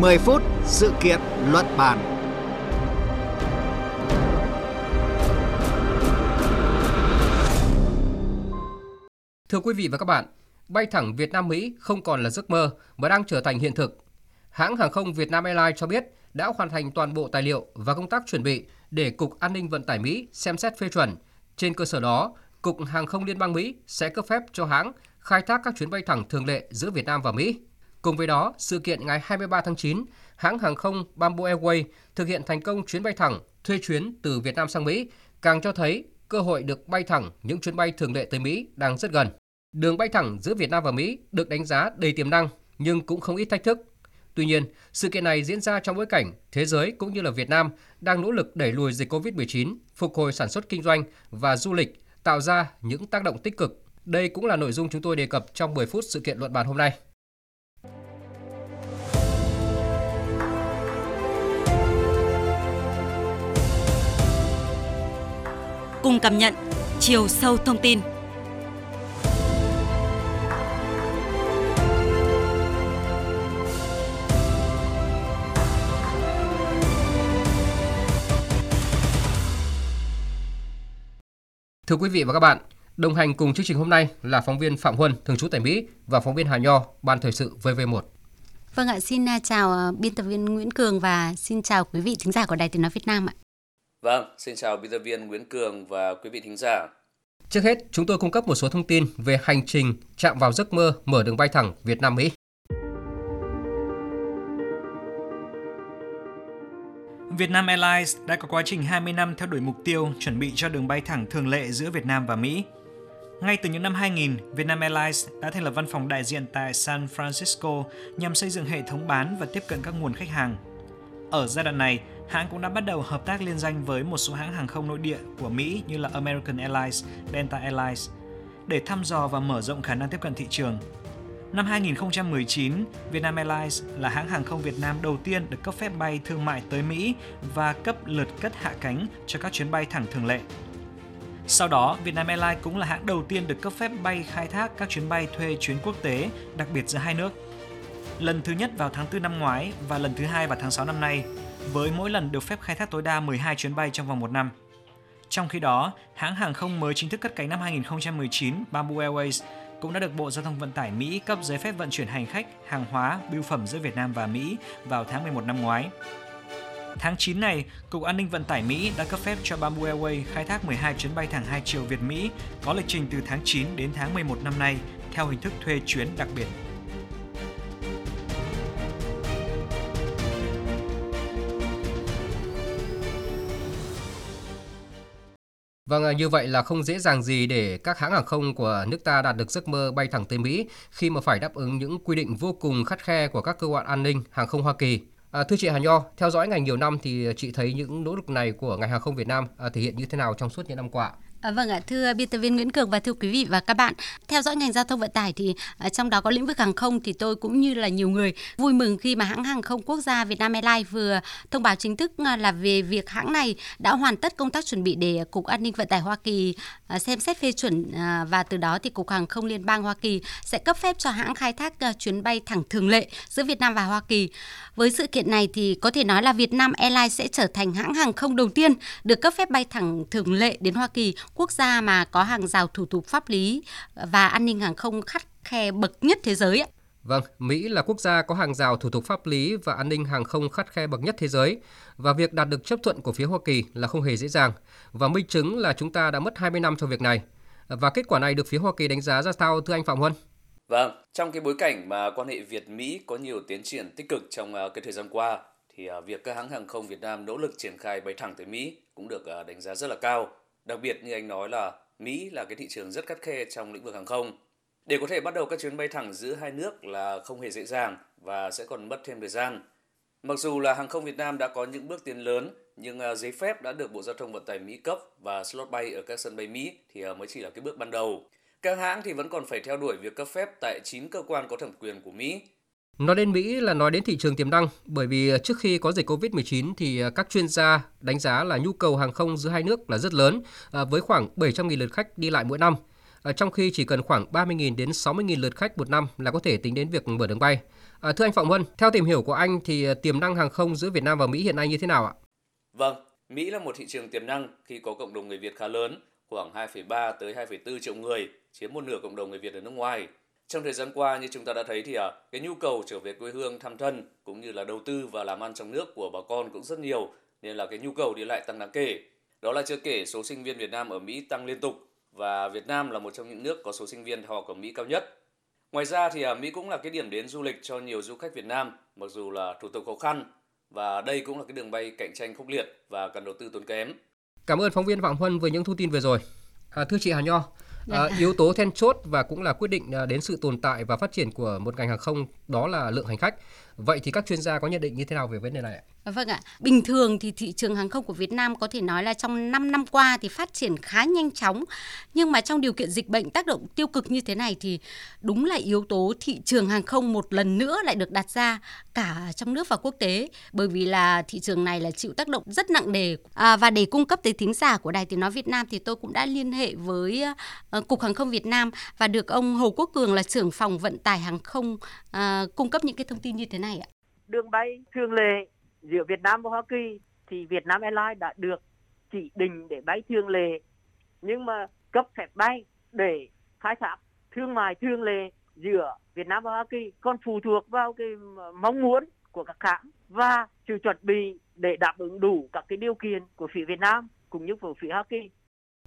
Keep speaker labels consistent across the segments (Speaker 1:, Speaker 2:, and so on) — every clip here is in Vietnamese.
Speaker 1: 10 phút sự kiện luận bàn.
Speaker 2: Thưa quý vị và các bạn, bay thẳng Việt Nam Mỹ không còn là giấc mơ mà đang trở thành hiện thực. Hãng hàng không Việt Nam Airlines cho biết đã hoàn thành toàn bộ tài liệu và công tác chuẩn bị để Cục An ninh Vận tải Mỹ xem xét phê chuẩn. Trên cơ sở đó, Cục Hàng không Liên bang Mỹ sẽ cấp phép cho hãng khai thác các chuyến bay thẳng thường lệ giữa Việt Nam và Mỹ. Cùng với đó, sự kiện ngày 23 tháng 9, hãng hàng không Bamboo Airways thực hiện thành công chuyến bay thẳng thuê chuyến từ Việt Nam sang Mỹ, càng cho thấy cơ hội được bay thẳng những chuyến bay thường lệ tới Mỹ đang rất gần. Đường bay thẳng giữa Việt Nam và Mỹ được đánh giá đầy tiềm năng nhưng cũng không ít thách thức. Tuy nhiên, sự kiện này diễn ra trong bối cảnh thế giới cũng như là Việt Nam đang nỗ lực đẩy lùi dịch COVID-19, phục hồi sản xuất kinh doanh và du lịch, tạo ra những tác động tích cực. Đây cũng là nội dung chúng tôi đề cập trong 10 phút sự kiện luận bàn hôm nay.
Speaker 3: Cùng cảm nhận chiều sâu thông tin
Speaker 2: Thưa quý vị và các bạn, đồng hành cùng chương trình hôm nay là phóng viên Phạm Huân, thường trú tại Mỹ và phóng viên Hà Nho, Ban Thời sự VV1.
Speaker 4: Vâng ạ, xin à, chào à, biên tập viên Nguyễn Cường và xin chào quý vị thính giả của Đài Tiếng Nói Việt Nam ạ.
Speaker 5: Vâng, xin chào biên tập viên Nguyễn Cường và quý vị thính giả.
Speaker 2: Trước hết, chúng tôi cung cấp một số thông tin về hành trình chạm vào giấc mơ mở đường bay thẳng Việt Nam Mỹ.
Speaker 6: Vietnam Airlines đã có quá trình 20 năm theo đuổi mục tiêu chuẩn bị cho đường bay thẳng thường lệ giữa Việt Nam và Mỹ. Ngay từ những năm 2000, Vietnam Airlines đã thành lập văn phòng đại diện tại San Francisco nhằm xây dựng hệ thống bán và tiếp cận các nguồn khách hàng. Ở giai đoạn này, hãng cũng đã bắt đầu hợp tác liên danh với một số hãng hàng không nội địa của Mỹ như là American Airlines, Delta Airlines để thăm dò và mở rộng khả năng tiếp cận thị trường Năm 2019, Vietnam Airlines là hãng hàng không Việt Nam đầu tiên được cấp phép bay thương mại tới Mỹ và cấp lượt cất hạ cánh cho các chuyến bay thẳng thường lệ. Sau đó, Vietnam Airlines cũng là hãng đầu tiên được cấp phép bay khai thác các chuyến bay thuê chuyến quốc tế, đặc biệt giữa hai nước. Lần thứ nhất vào tháng 4 năm ngoái và lần thứ hai vào tháng 6 năm nay, với mỗi lần được phép khai thác tối đa 12 chuyến bay trong vòng một năm. Trong khi đó, hãng hàng không mới chính thức cất cánh năm 2019, Bamboo Airways, cũng đã được Bộ Giao thông Vận tải Mỹ cấp giấy phép vận chuyển hành khách, hàng hóa, bưu phẩm giữa Việt Nam và Mỹ vào tháng 11 năm ngoái. Tháng 9 này, Cục An ninh Vận tải Mỹ đã cấp phép cho Bamboo Airways khai thác 12 chuyến bay thẳng hai chiều Việt-Mỹ có lịch trình từ tháng 9 đến tháng 11 năm nay theo hình thức thuê chuyến đặc biệt.
Speaker 2: Vâng, à, như vậy là không dễ dàng gì để các hãng hàng không của nước ta đạt được giấc mơ bay thẳng tới Mỹ khi mà phải đáp ứng những quy định vô cùng khắt khe của các cơ quan an ninh hàng không Hoa Kỳ. À, thưa chị Hà Nho, theo dõi ngành nhiều năm thì chị thấy những nỗ lực này của ngành hàng không Việt Nam à, thể hiện như thế nào trong suốt những năm qua?
Speaker 4: À, vâng ạ, thưa biên tập viên Nguyễn Cường và thưa quý vị và các bạn, theo dõi ngành giao thông vận tải thì à, trong đó có lĩnh vực hàng không thì tôi cũng như là nhiều người vui mừng khi mà hãng hàng không quốc gia Vietnam Airlines vừa thông báo chính thức ờ, là về việc hãng này đã hoàn tất công tác chuẩn bị để Cục An ninh Vận tải Hoa Kỳ à, xem xét phê chuẩn à, và từ đó thì Cục Hàng không Liên bang Hoa Kỳ sẽ cấp phép cho hãng khai thác à, chuyến bay thẳng thường lệ giữa Việt Nam và Hoa Kỳ. Với sự kiện này thì có thể nói là Vietnam Airlines sẽ trở thành hãng hàng không đầu tiên được cấp phép bay thẳng thường lệ đến Hoa Kỳ, quốc gia mà có hàng rào thủ tục pháp lý và an ninh hàng không khắt khe bậc nhất thế giới.
Speaker 2: Vâng, Mỹ là quốc gia có hàng rào thủ tục pháp lý và an ninh hàng không khắt khe bậc nhất thế giới và việc đạt được chấp thuận của phía Hoa Kỳ là không hề dễ dàng và minh chứng là chúng ta đã mất 20 năm cho việc này. Và kết quả này được phía Hoa Kỳ đánh giá ra sao thưa anh Phạm Huân?
Speaker 5: Vâng, trong cái bối cảnh mà quan hệ Việt-Mỹ có nhiều tiến triển tích cực trong uh, cái thời gian qua thì uh, việc các hãng hàng không Việt Nam nỗ lực triển khai bay thẳng tới Mỹ cũng được uh, đánh giá rất là cao. Đặc biệt như anh nói là Mỹ là cái thị trường rất khắt khe trong lĩnh vực hàng không. Để có thể bắt đầu các chuyến bay thẳng giữa hai nước là không hề dễ dàng và sẽ còn mất thêm thời gian. Mặc dù là hàng không Việt Nam đã có những bước tiến lớn, nhưng à, giấy phép đã được Bộ Giao thông Vận tải Mỹ cấp và slot bay ở các sân bay Mỹ thì à, mới chỉ là cái bước ban đầu. Các hãng thì vẫn còn phải theo đuổi việc cấp phép tại 9 cơ quan có thẩm quyền của Mỹ.
Speaker 2: Nói đến Mỹ là nói đến thị trường tiềm năng, bởi vì à, trước khi có dịch Covid-19 thì à, các chuyên gia đánh giá là nhu cầu hàng không giữa hai nước là rất lớn, à, với khoảng 700.000 lượt khách đi lại mỗi năm. trong khi chỉ cần khoảng 30.000 đến 60.000 lượt khách một năm là có thể tính đến việc mở đường bay. Thưa anh Phạm Huân, theo tìm hiểu của anh thì tiềm năng hàng không giữa Việt Nam và Mỹ hiện nay như thế nào ạ?
Speaker 5: Vâng, Mỹ là một thị trường tiềm năng khi có cộng đồng người Việt khá lớn, khoảng 2,3 tới 2,4 triệu người, chiếm một nửa cộng đồng người Việt ở nước ngoài. Trong thời gian qua như chúng ta đã thấy thì à, cái nhu cầu trở về quê hương thăm thân cũng như là đầu tư và làm ăn trong nước của bà con cũng rất nhiều nên là cái nhu cầu đi lại tăng đáng kể. Đó là chưa kể số sinh viên Việt Nam ở Mỹ tăng liên tục và Việt Nam là một trong những nước có số sinh viên học ở Mỹ cao nhất. Ngoài ra thì à, Mỹ cũng là cái điểm đến du lịch cho nhiều du khách Việt Nam, mặc dù là thủ tục khó khăn và đây cũng là cái đường bay cạnh tranh khốc liệt và cần đầu tư tốn kém.
Speaker 2: Cảm ơn phóng viên Phạm Huân với những thông tin vừa rồi. À, thưa chị Hà Nho, À, yếu tố then chốt và cũng là quyết định ờ, đến sự tồn tại và phát triển của một ngành hàng không đó là lượng hành khách. Vậy thì các chuyên gia có nhận định như thế nào về vấn đề này ạ?
Speaker 4: Vâng ạ, bình thường thì thị trường hàng không của Việt Nam có thể nói là trong 5 năm qua thì phát triển khá nhanh chóng. Nhưng mà trong điều kiện dịch bệnh tác động tiêu cực như thế này thì đúng là yếu tố thị trường hàng không một lần nữa lại được đặt ra cả trong nước và quốc tế bởi vì là thị trường này là chịu tác động rất nặng nề. À, và để cung cấp tới thính giả của Đài Tiếng Nói Việt Nam thì tôi cũng đã liên hệ với uh, Cục Hàng không Việt Nam và được ông Hồ Quốc Cường là trưởng phòng vận tải hàng không uh, cung cấp những cái thông tin như thế này ạ.
Speaker 7: Đường bay thường lệ giữa Việt Nam và Hoa Kỳ thì Việt Nam Airlines đã được chỉ định để bay thường lệ nhưng mà cấp phép bay để khai thác thương mại thường lệ giữa Việt Nam và Hoa Kỳ còn phụ thuộc vào cái mong muốn của các hãng và sự chuẩn bị để đáp ứng đủ các cái điều kiện của phía Việt Nam cũng như của phía Hoa Kỳ.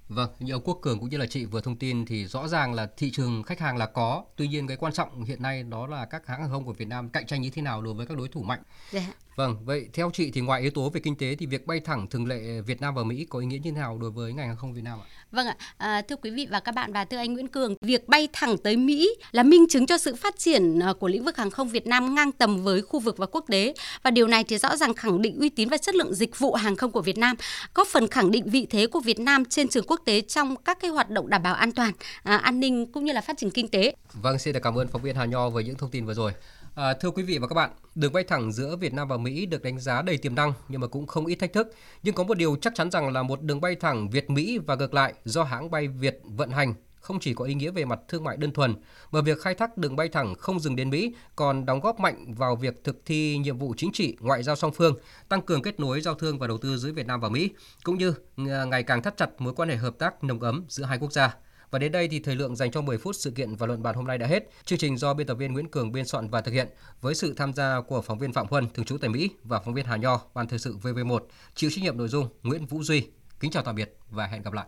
Speaker 2: Vâng, như ông Quốc Cường cũng như là chị vừa thông tin thì rõ ràng là thị trường khách hàng là có. Tuy nhiên cái quan trọng hiện nay đó là các hãng hàng không của Việt Nam cạnh tranh như thế nào đối với các đối thủ mạnh. Yeah. Dạ. Vâng, vậy theo chị thì ngoài yếu tố về kinh tế thì việc bay thẳng thường lệ Việt Nam và Mỹ có ý nghĩa như thế nào đối với ngành hàng không Việt Nam ạ?
Speaker 4: Vâng ạ, à, thưa quý vị và các bạn và thưa anh Nguyễn Cường, việc bay thẳng tới Mỹ là minh chứng cho sự phát triển à, của lĩnh vực hàng không Việt Nam ngang tầm với khu vực và quốc tế và điều này thì rõ ràng khẳng định uy tín và chất lượng dịch vụ hàng không của Việt Nam, góp phần khẳng định vị thế của Việt Nam trên trường quốc tế trong các cái hoạt động đảm bảo an toàn, à, an ninh cũng như là phát triển kinh tế.
Speaker 2: Vâng, xin được cảm ơn phóng viên Hà Nho với những thông tin vừa rồi. À, thưa quý vị và các bạn, đường bay thẳng giữa Việt Nam và Mỹ được đánh giá đầy tiềm năng nhưng mà cũng không ít thách thức. Nhưng có một điều chắc chắn rằng là một đường bay thẳng Việt Mỹ và ngược lại do hãng bay Việt vận hành không chỉ có ý nghĩa về mặt thương mại đơn thuần, mà việc khai thác đường bay thẳng không dừng đến Mỹ còn đóng góp mạnh vào việc thực thi nhiệm vụ chính trị, ngoại giao song phương, tăng cường kết nối giao thương và đầu tư giữa Việt Nam và Mỹ, cũng như à, ngày càng thắt chặt mối quan hệ hợp tác nồng ấm giữa hai quốc gia. Và đến đây thì thời lượng dành cho 10 phút sự kiện và luận bàn hôm nay đã hết. Chương trình do biên tập viên Nguyễn Cường biên soạn và thực hiện với sự tham gia của phóng viên Phạm Huân thường trú tại Mỹ và phóng viên Hà Nho ban thời sự VV1, chịu trách nhiệm nội dung Nguyễn Vũ Duy. Kính chào tạm biệt và hẹn gặp lại.